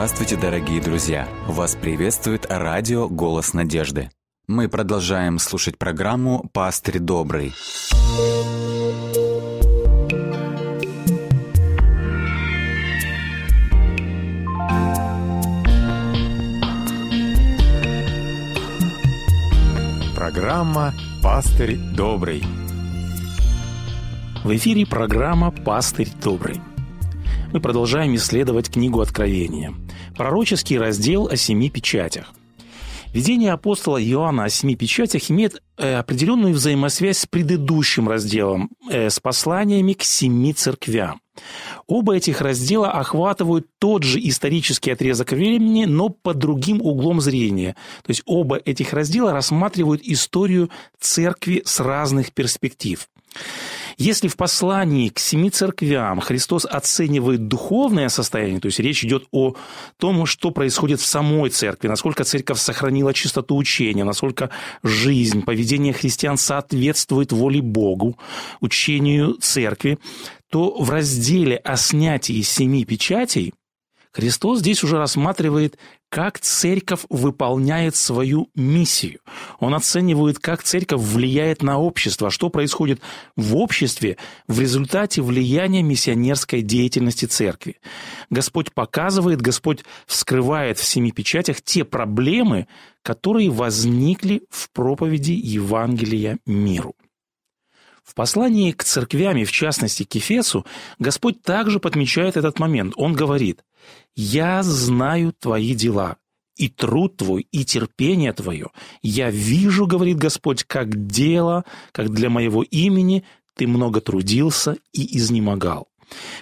Здравствуйте, дорогие друзья! Вас приветствует радио «Голос надежды». Мы продолжаем слушать программу «Пастырь добрый». Программа «Пастырь добрый». В эфире программа «Пастырь добрый». Мы продолжаем исследовать книгу Откровения. Пророческий раздел о семи печатях. Видение апостола Иоанна о семи печатях имеет э, определенную взаимосвязь с предыдущим разделом, э, с посланиями к семи церквям. Оба этих раздела охватывают тот же исторический отрезок времени, но под другим углом зрения. То есть оба этих раздела рассматривают историю церкви с разных перспектив. Если в послании к семи церквям Христос оценивает духовное состояние, то есть речь идет о том, что происходит в самой церкви, насколько церковь сохранила чистоту учения, насколько жизнь, поведение христиан соответствует воле Богу, учению церкви, то в разделе о снятии семи печатей Христос здесь уже рассматривает, как церковь выполняет свою миссию. Он оценивает, как церковь влияет на общество, что происходит в обществе в результате влияния миссионерской деятельности церкви. Господь показывает, Господь вскрывает в семи печатях те проблемы, которые возникли в проповеди Евангелия миру. В послании к церквям в частности к Ефесу Господь также подмечает этот момент. Он говорит «Я знаю твои дела, и труд твой, и терпение твое. Я вижу, говорит Господь, как дело, как для моего имени ты много трудился и изнемогал».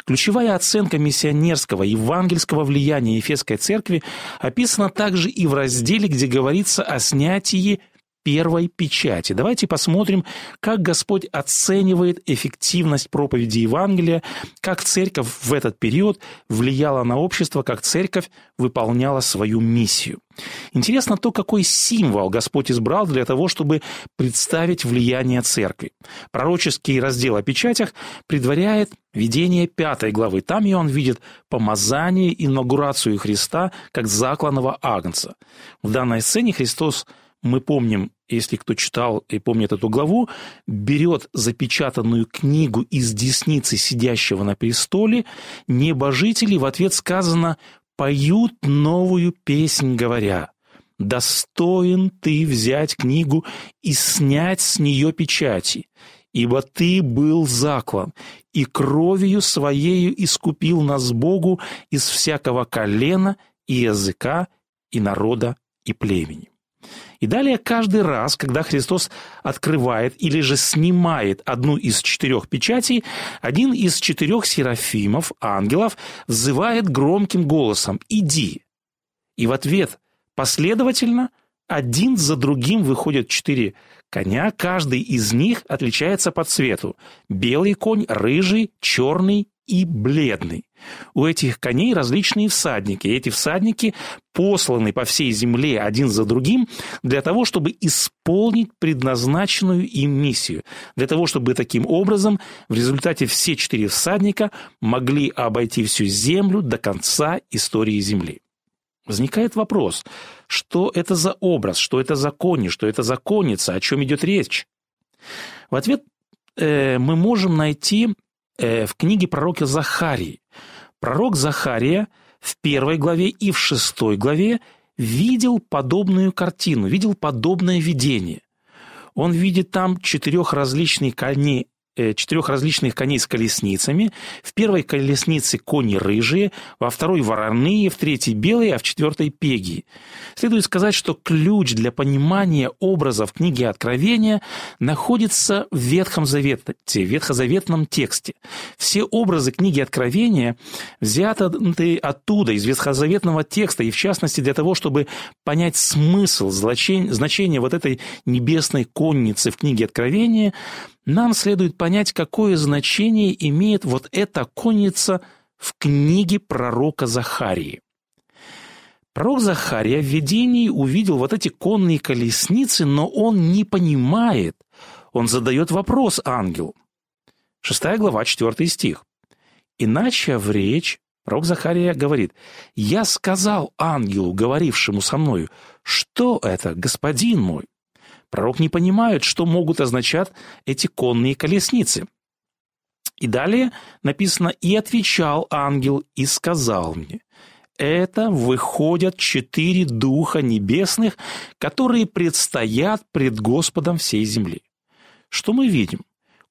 Ключевая оценка миссионерского евангельского влияния Ефесской церкви описана также и в разделе, где говорится о снятии первой печати. Давайте посмотрим, как Господь оценивает эффективность проповеди Евангелия, как церковь в этот период влияла на общество, как церковь выполняла свою миссию. Интересно то, какой символ Господь избрал для того, чтобы представить влияние церкви. Пророческий раздел о печатях предваряет видение пятой главы. Там и он видит помазание, инаугурацию Христа как закланного агнца. В данной сцене Христос мы помним, если кто читал и помнит эту главу, берет запечатанную книгу из десницы сидящего на престоле, небожители в ответ сказано «поют новую песнь, говоря». «Достоин ты взять книгу и снять с нее печати, ибо ты был заклан, и кровью своею искупил нас Богу из всякого колена и языка и народа и племени». И далее каждый раз, когда Христос открывает или же снимает одну из четырех печатей, один из четырех серафимов, ангелов, взывает громким голосом «Иди!». И в ответ последовательно один за другим выходят четыре коня, каждый из них отличается по цвету. Белый конь, рыжий, черный и бледный. У этих коней различные всадники, и эти всадники посланы по всей земле один за другим для того, чтобы исполнить предназначенную им миссию, для того, чтобы таким образом в результате все четыре всадника могли обойти всю землю до конца истории земли. Возникает вопрос, что это за образ, что это за кони, что это за конница, о чем идет речь? В ответ э, мы можем найти в книге пророка Захарии. Пророк Захария в первой главе и в шестой главе видел подобную картину, видел подобное видение. Он видит там четырех различных коней Э, четырех различных коней с колесницами. В первой колеснице кони рыжие, во второй вороные, в третьей белые, а в четвертой пеги. Следует сказать, что ключ для понимания образов книги Откровения находится в Ветхом Завете, в ветхозаветном тексте. Все образы книги Откровения взяты оттуда, из ветхозаветного текста, и в частности для того, чтобы понять смысл, значение вот этой небесной конницы в книге Откровения, нам следует понять, какое значение имеет вот эта конница в книге пророка Захарии. Пророк Захария в видении увидел вот эти конные колесницы, но он не понимает. Он задает вопрос ангелу. Шестая глава, четвертый стих. «Иначе в речь Пророк Захария говорит, «Я сказал ангелу, говорившему со мною, что это, господин мой?» Пророк не понимает, что могут означать эти конные колесницы. И далее написано «И отвечал ангел и сказал мне, это выходят четыре духа небесных, которые предстоят пред Господом всей земли». Что мы видим?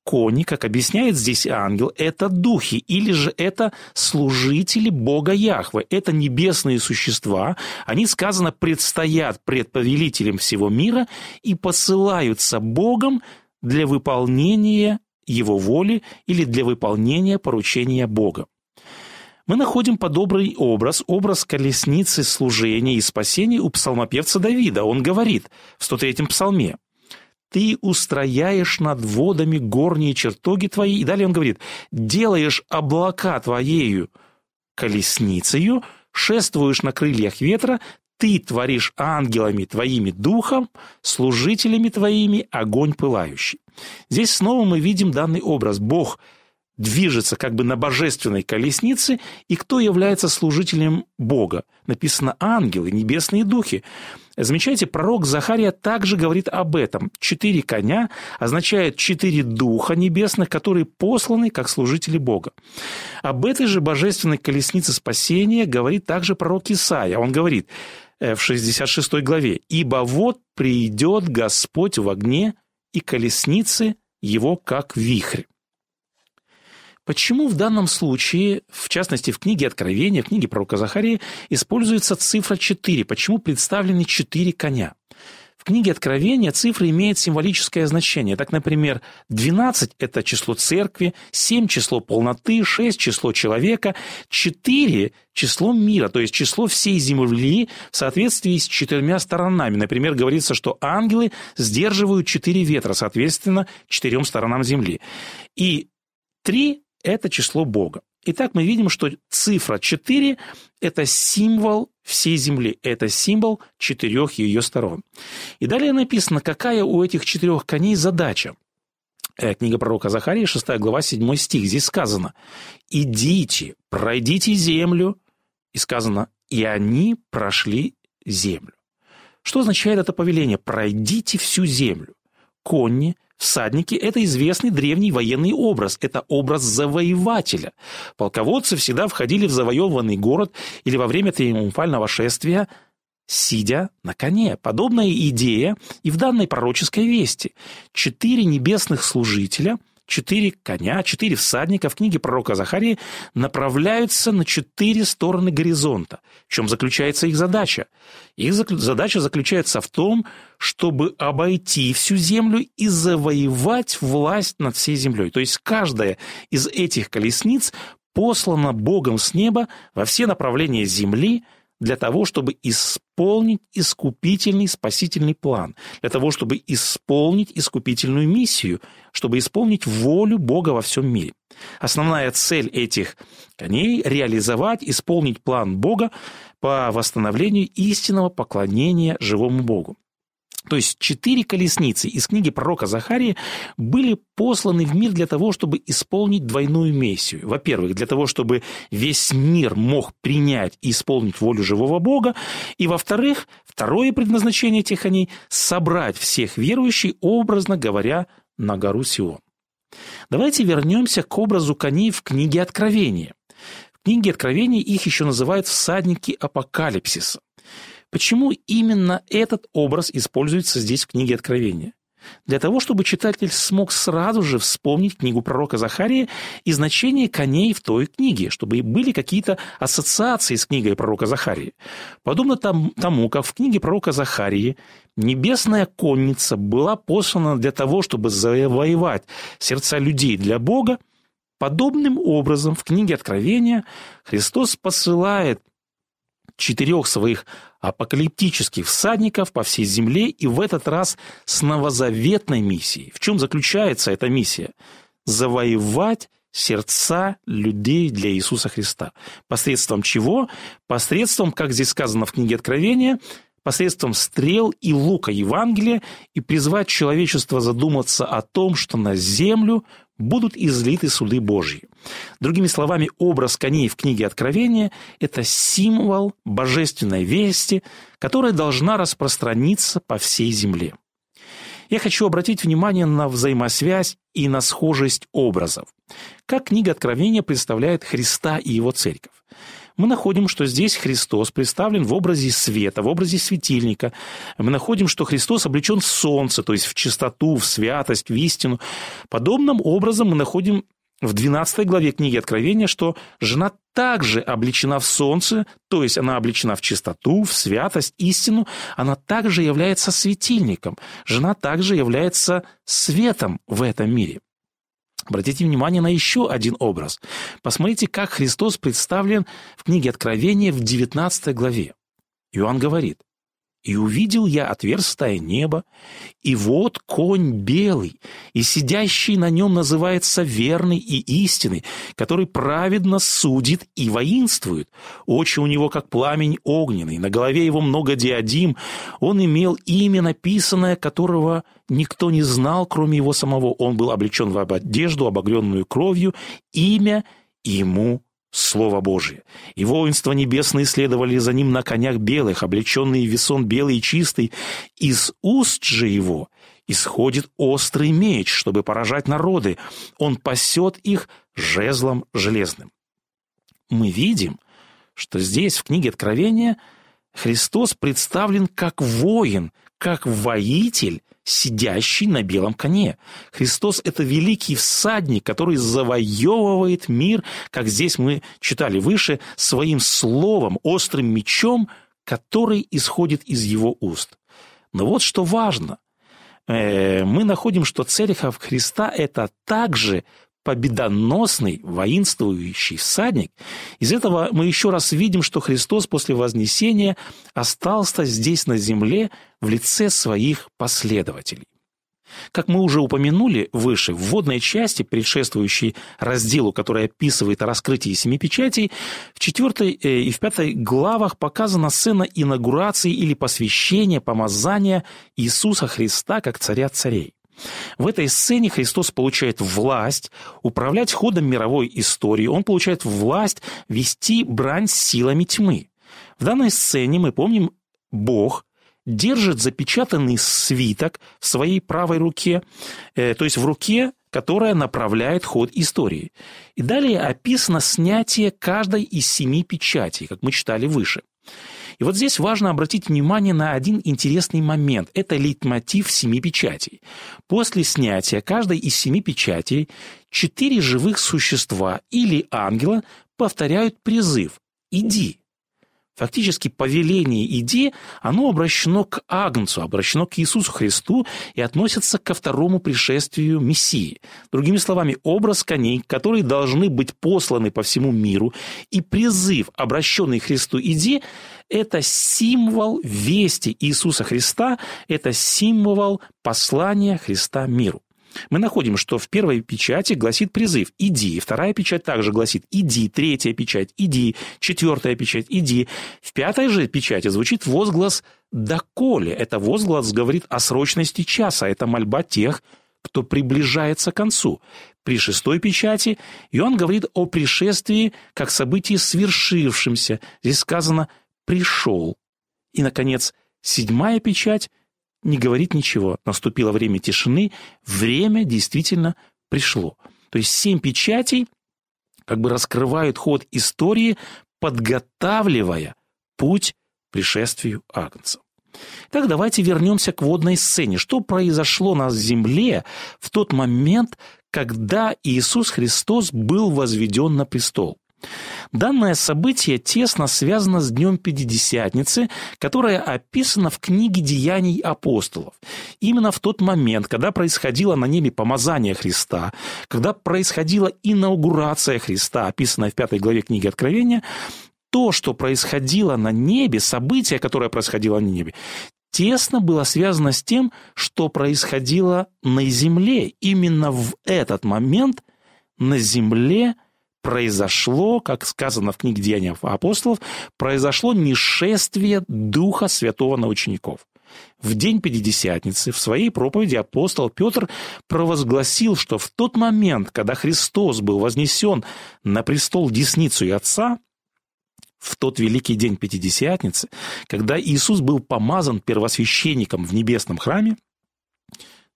Кони, как объясняет здесь ангел, это духи, или же это служители Бога Яхвы. Это небесные существа. Они, сказано, предстоят пред повелителем всего мира и посылаются Богом для выполнения его воли или для выполнения поручения Бога. Мы находим подобный образ, образ колесницы служения и спасения у псалмопевца Давида. Он говорит в 103-м псалме ты устрояешь над водами горние чертоги твои. И далее он говорит, делаешь облака твоею колесницею, шествуешь на крыльях ветра, ты творишь ангелами твоими духом, служителями твоими огонь пылающий. Здесь снова мы видим данный образ. Бог движется как бы на божественной колеснице, и кто является служителем Бога? Написано ангелы, небесные духи. Замечайте, пророк Захария также говорит об этом. Четыре коня означает четыре духа небесных, которые посланы как служители Бога. Об этой же божественной колеснице спасения говорит также пророк Исаия. Он говорит э, в 66 главе, «Ибо вот придет Господь в огне, и колесницы его как вихрь». Почему в данном случае, в частности в книге Откровения, в книге пророка Захарии, используется цифра 4? Почему представлены 4 коня? В книге Откровения цифра имеет символическое значение. Так, например, 12 – это число церкви, 7 – число полноты, 6 – число человека, 4 – число мира, то есть число всей земли в соответствии с четырьмя сторонами. Например, говорится, что ангелы сдерживают четыре ветра, соответственно, четырем сторонам земли. И три это число Бога. Итак, мы видим, что цифра 4 – это символ всей Земли, это символ четырех ее сторон. И далее написано, какая у этих четырех коней задача. Э, книга пророка Захарии, 6 глава, 7 стих. Здесь сказано «Идите, пройдите землю». И сказано «И они прошли землю». Что означает это повеление? «Пройдите всю землю». Конни – Всадники – это известный древний военный образ, это образ завоевателя. Полководцы всегда входили в завоеванный город или во время триумфального шествия сидя на коне. Подобная идея и в данной пророческой вести. Четыре небесных служителя – четыре коня, четыре всадника в книге пророка Захарии направляются на четыре стороны горизонта. В чем заключается их задача? Их задача заключается в том, чтобы обойти всю землю и завоевать власть над всей землей. То есть каждая из этих колесниц послана Богом с неба во все направления земли – для того, чтобы исполнить искупительный спасительный план, для того, чтобы исполнить искупительную миссию, чтобы исполнить волю Бога во всем мире. Основная цель этих коней – реализовать, исполнить план Бога по восстановлению истинного поклонения живому Богу. То есть четыре колесницы из книги пророка Захарии были посланы в мир для того, чтобы исполнить двойную миссию. Во-первых, для того, чтобы весь мир мог принять и исполнить волю живого Бога. И во-вторых, второе предназначение этих коней – собрать всех верующих, образно говоря, на гору Сион. Давайте вернемся к образу коней в книге Откровения. В книге Откровения их еще называют всадники апокалипсиса. Почему именно этот образ используется здесь в книге Откровения? Для того, чтобы читатель смог сразу же вспомнить книгу пророка Захария и значение коней в той книге, чтобы были какие-то ассоциации с книгой пророка Захарии. Подобно тому, как в книге пророка Захарии небесная конница была послана для того, чтобы завоевать сердца людей для Бога, подобным образом в книге Откровения Христос посылает четырех своих апокалиптических всадников по всей земле и в этот раз с новозаветной миссией. В чем заключается эта миссия? Завоевать сердца людей для Иисуса Христа. Посредством чего? Посредством, как здесь сказано в книге Откровения, посредством стрел и лука Евангелия и призвать человечество задуматься о том, что на землю будут излиты суды Божьи. Другими словами, образ коней в книге Откровения – это символ божественной вести, которая должна распространиться по всей земле. Я хочу обратить внимание на взаимосвязь и на схожесть образов. Как книга Откровения представляет Христа и его церковь мы находим, что здесь Христос представлен в образе света, в образе светильника. Мы находим, что Христос облечен в солнце, то есть в чистоту, в святость, в истину. Подобным образом мы находим в 12 главе книги Откровения, что жена также облечена в солнце, то есть она облечена в чистоту, в святость, истину, она также является светильником, жена также является светом в этом мире. Обратите внимание на еще один образ. Посмотрите, как Христос представлен в книге Откровения в 19 главе. Иоанн говорит, и увидел я отверстое небо, и вот конь белый, и сидящий на нем называется верный и истинный, который праведно судит и воинствует. Очи у него, как пламень огненный, на голове его много диадим. Он имел имя, написанное, которого никто не знал, кроме его самого. Он был облечен в одежду, обогренную кровью, имя ему Слово Божие. И воинства небесные следовали за ним на конях белых, облеченные в весон белый и чистый. Из уст же его исходит острый меч, чтобы поражать народы. Он пасет их жезлом железным. Мы видим, что здесь, в книге Откровения, Христос представлен как воин, как воитель, сидящий на белом коне. Христос – это великий всадник, который завоевывает мир, как здесь мы читали выше, своим словом, острым мечом, который исходит из его уст. Но вот что важно. Э, мы находим, что церковь Христа – это также победоносный, воинствующий всадник. Из этого мы еще раз видим, что Христос после Вознесения остался здесь на земле в лице своих последователей. Как мы уже упомянули выше, в вводной части, предшествующей разделу, который описывает раскрытие семи печатей, в четвертой э, и в пятой главах показана сцена инаугурации или посвящения, помазания Иисуса Христа как царя царей. В этой сцене Христос получает власть управлять ходом мировой истории, он получает власть вести брань с силами тьмы. В данной сцене мы помним, Бог держит запечатанный свиток в своей правой руке, э, то есть в руке, которая направляет ход истории. И далее описано снятие каждой из семи печатей, как мы читали выше. И вот здесь важно обратить внимание на один интересный момент. Это лейтмотив семи печатей. После снятия каждой из семи печатей четыре живых существа или ангела повторяют призыв «Иди». Фактически повеление «иди», оно обращено к Агнцу, обращено к Иисусу Христу и относится ко второму пришествию Мессии. Другими словами, образ коней, которые должны быть посланы по всему миру, и призыв, обращенный Христу «иди», это символ вести Иисуса Христа, это символ послания Христа миру мы находим, что в первой печати гласит призыв «иди», вторая печать также гласит «иди», третья печать «иди», четвертая печать «иди». В пятой же печати звучит возглас «доколе». Это возглас говорит о срочности часа, это мольба тех, кто приближается к концу. При шестой печати Иоанн говорит о пришествии как событии свершившемся. Здесь сказано «пришел». И, наконец, седьмая печать не говорит ничего. Наступило время тишины, время действительно пришло. То есть семь печатей как бы раскрывают ход истории, подготавливая путь пришествию Агнца. Так давайте вернемся к водной сцене. Что произошло на земле в тот момент, когда Иисус Христос был возведен на престол? Данное событие тесно связано с Днем Пятидесятницы, которое описано в книге «Деяний апостолов». Именно в тот момент, когда происходило на небе помазание Христа, когда происходила инаугурация Христа, описанная в пятой главе книги Откровения, то, что происходило на небе, событие, которое происходило на небе, тесно было связано с тем, что происходило на земле. Именно в этот момент на земле – произошло, как сказано в книге «Деяния апостолов», произошло нешествие Духа Святого на учеников. в день Пятидесятницы в своей проповеди апостол Петр провозгласил, что в тот момент, когда Христос был вознесен на престол десницу и Отца, в тот великий день Пятидесятницы, когда Иисус был помазан первосвященником в небесном храме,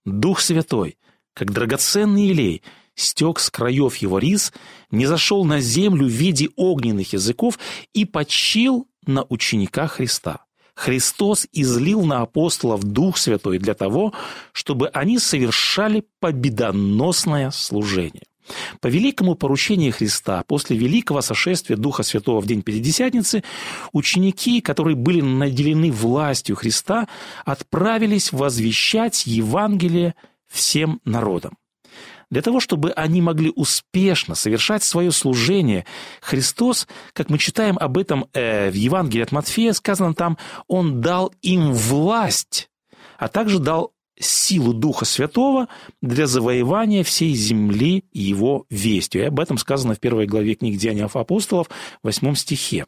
Дух Святой, как драгоценный елей, стек с краев его рис, не зашел на землю в виде огненных языков и почил на учениках Христа. Христос излил на апостолов Дух Святой для того, чтобы они совершали победоносное служение. По великому поручению Христа, после великого сошествия Духа Святого в день Пятидесятницы, ученики, которые были наделены властью Христа, отправились возвещать Евангелие всем народам. Для того, чтобы они могли успешно совершать свое служение, Христос, как мы читаем об этом э, в Евангелии от Матфея, сказано там, Он дал им власть, а также дал силу Духа Святого для завоевания всей земли его вестью. И об этом сказано в первой главе книги Деяний апостолов, в восьмом стихе.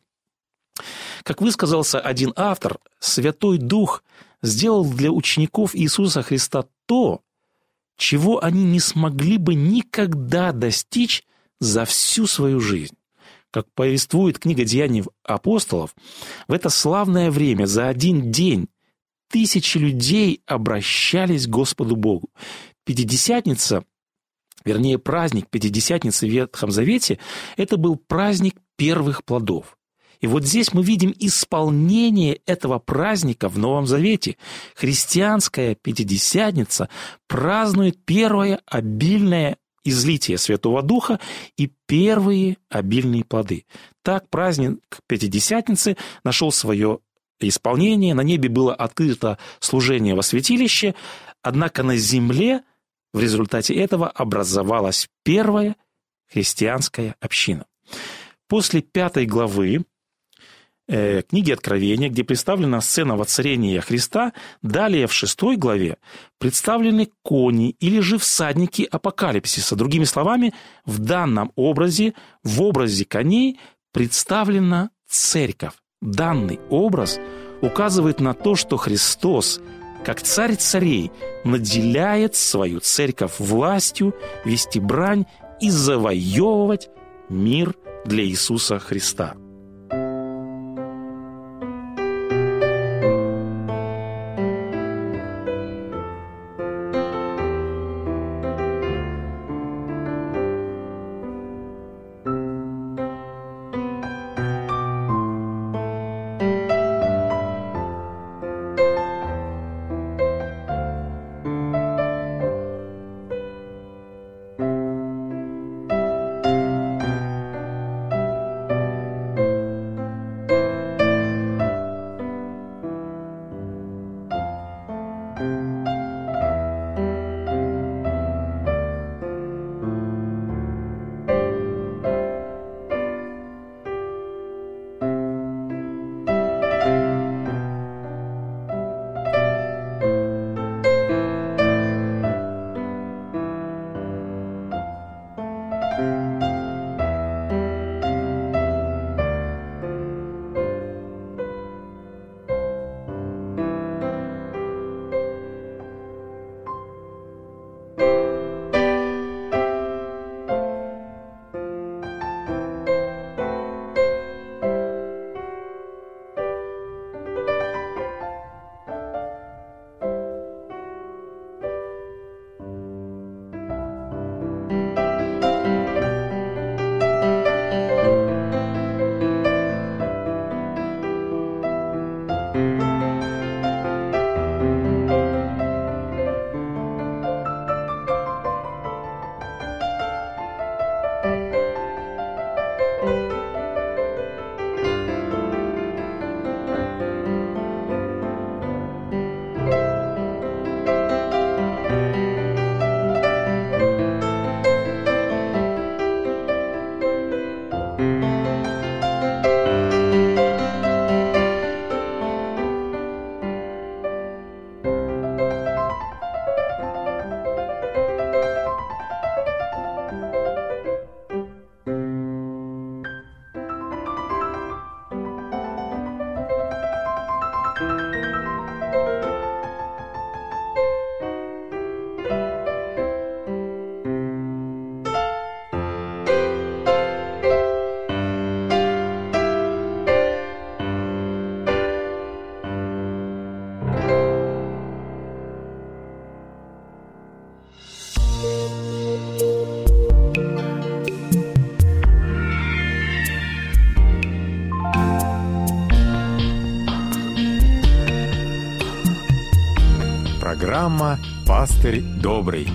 Как высказался один автор, Святой Дух сделал для учеников Иисуса Христа то, чего они не смогли бы никогда достичь за всю свою жизнь. Как повествует книга «Деяний апостолов», в это славное время за один день тысячи людей обращались к Господу Богу. Пятидесятница, вернее праздник Пятидесятницы в Ветхом Завете, это был праздник первых плодов. И вот здесь мы видим исполнение этого праздника в Новом Завете. Христианская Пятидесятница празднует первое обильное излитие Святого Духа и первые обильные плоды. Так праздник Пятидесятницы нашел свое исполнение. На небе было открыто служение во святилище, однако на земле в результате этого образовалась первая христианская община. После пятой главы э, книги Откровения, где представлена сцена воцарения Христа, далее в шестой главе представлены кони или же всадники апокалипсиса. Другими словами, в данном образе, в образе коней представлена церковь. Данный образ указывает на то, что Христос, как царь царей, наделяет свою церковь властью вести брань и завоевывать мир для Иисуса Христа. Программа «Пастырь добрый».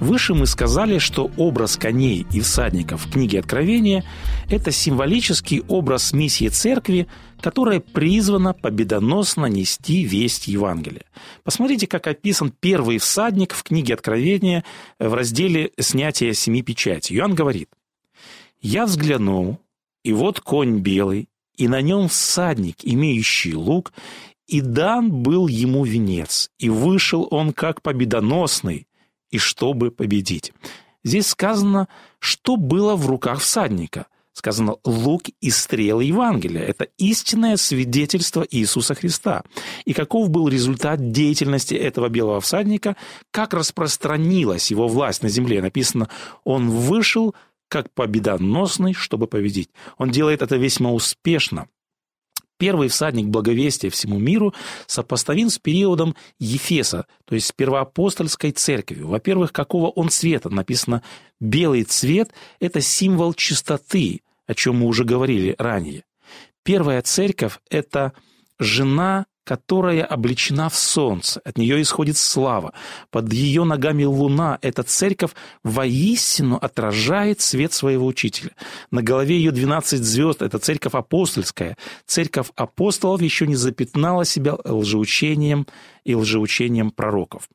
Выше мы сказали, что образ коней и всадников в книге Откровения – это символический образ миссии церкви, которая призвана победоносно нести весть Евангелия. Посмотрите, как описан первый всадник в книге Откровения в разделе «Снятие семи печатей». Иоанн говорит, «Я взглянул, и вот конь белый, и на нем всадник, имеющий лук, и дан был ему венец, и вышел он как победоносный, и чтобы победить. Здесь сказано, что было в руках всадника. Сказано лук и стрелы Евангелия. Это истинное свидетельство Иисуса Христа. И каков был результат деятельности этого белого всадника, как распространилась его власть на земле. Написано, он вышел как победоносный, чтобы победить. Он делает это весьма успешно. Первый всадник благовестия всему миру сопоставим с периодом Ефеса, то есть с первоапостольской церковью. Во-первых, какого он цвета? Написано «белый цвет» – это символ чистоты, о чем мы уже говорили ранее. Первая церковь – это жена которая облечена в солнце, от нее исходит слава. Под ее ногами луна, эта церковь воистину отражает свет своего учителя. На голове ее 12 звезд, это церковь апостольская. Церковь апостолов еще не запятнала себя лжеучением и лжеучением пророков.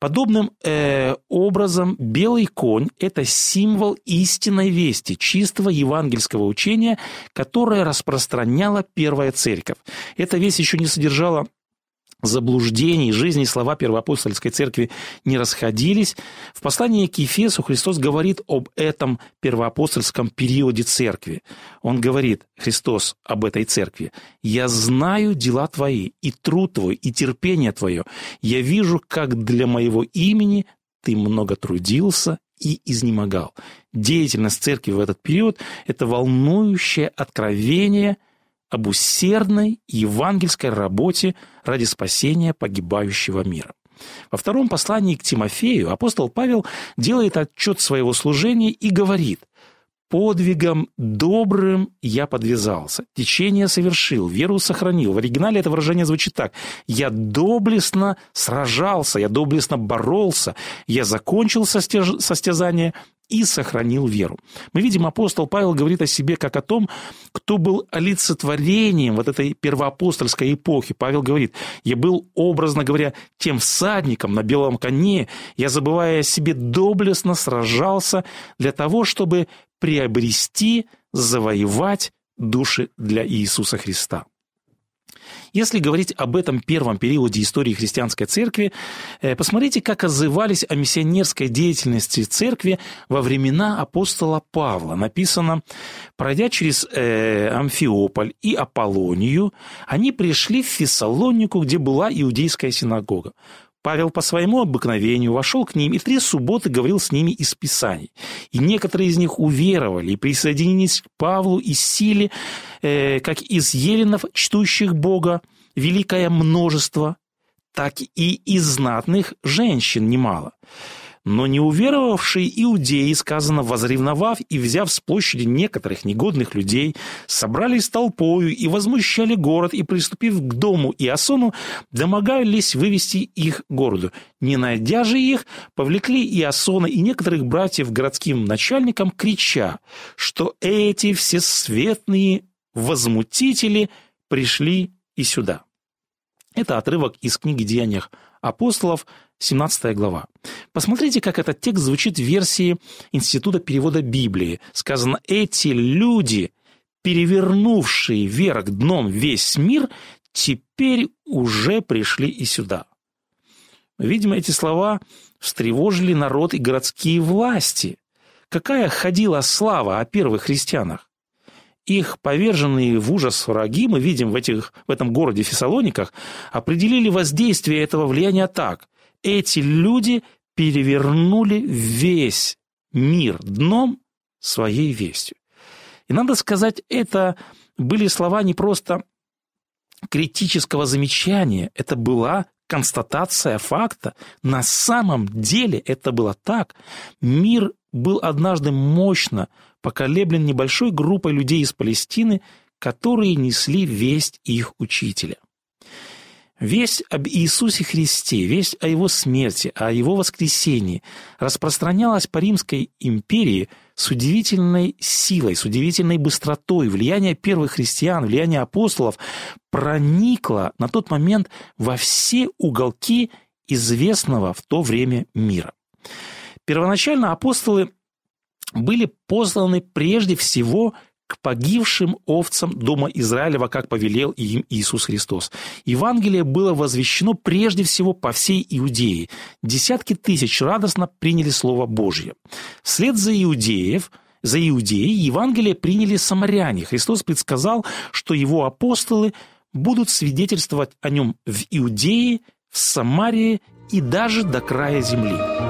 Подобным э, образом белый конь – это символ истинной вести, чистого евангельского учения, которое распространяла первая церковь. Эта весть еще не содержала заблуждений, жизни слова первоапостольской церкви не расходились. В послании к Ефесу Христос говорит об этом первоапостольском периоде церкви. Он говорит, Христос, об этой церкви, «Я знаю дела твои, и труд твой, и терпение твое. Я вижу, как для моего имени ты много трудился и изнемогал». Деятельность церкви в этот период – это волнующее откровение – об усердной евангельской работе ради спасения погибающего мира. Во втором послании к Тимофею апостол Павел делает отчет своего служения и говорит «Подвигом добрым я подвязался, течение совершил, веру сохранил». В оригинале это выражение звучит так «Я доблестно сражался, я доблестно боролся, я закончил состязание и сохранил веру. Мы видим, апостол Павел говорит о себе как о том, кто был олицетворением вот этой первоапостольской эпохи. Павел говорит, я был, образно говоря, тем всадником на белом коне, я, забывая о себе, доблестно сражался для того, чтобы приобрести, завоевать души для Иисуса Христа. Если говорить об этом первом периоде истории христианской церкви, э, посмотрите, как отзывались о миссионерской деятельности церкви во времена апостола Павла. Написано, пройдя через э, Амфиополь и Аполлонию, они пришли в Фессалонику, где была иудейская синагога. Павел по своему обыкновению вошел к ним и три субботы говорил с ними из Писаний. И некоторые из них уверовали и присоединились к Павлу и силе, э, как из еленов, чтущих Бога, великое множество, так и из знатных женщин немало. Но не уверовавшие иудеи, сказано, возревновав и взяв с площади некоторых негодных людей, собрались толпою и возмущали город, и, приступив к дому Иосону, домогались вывести их городу. Не найдя же их, повлекли Иосона и некоторых братьев городским начальникам, крича, что эти всесветные возмутители пришли и сюда. Это отрывок из книги «Деяниях апостолов», 17 глава. Посмотрите, как этот текст звучит в версии Института перевода Библии. Сказано «Эти люди, перевернувшие вверх дном весь мир, теперь уже пришли и сюда». Видимо, эти слова встревожили народ и городские власти. Какая ходила слава о первых христианах? Их поверженные в ужас враги, мы видим в, этих, в этом городе Фессалониках, определили воздействие этого влияния так эти люди перевернули весь мир дном своей вестью. И надо сказать, это были слова не просто критического замечания, это была констатация факта. На самом деле это было так. Мир был однажды мощно поколеблен небольшой группой людей из Палестины, которые несли весть их учителя. Весть об Иисусе Христе, весть о Его смерти, о Его воскресении распространялась по Римской империи с удивительной силой, с удивительной быстротой. Влияние первых христиан, влияние апостолов проникло на тот момент во все уголки известного в то время мира. Первоначально апостолы были посланы прежде всего к погибшим овцам дома Израилева, как повелел им Иисус Христос. Евангелие было возвещено прежде всего по всей Иудее. Десятки тысяч радостно приняли Слово Божье. Вслед за иудеев – за иудеи Евангелие приняли самаряне. Христос предсказал, что его апостолы будут свидетельствовать о нем в Иудее, в Самарии и даже до края земли.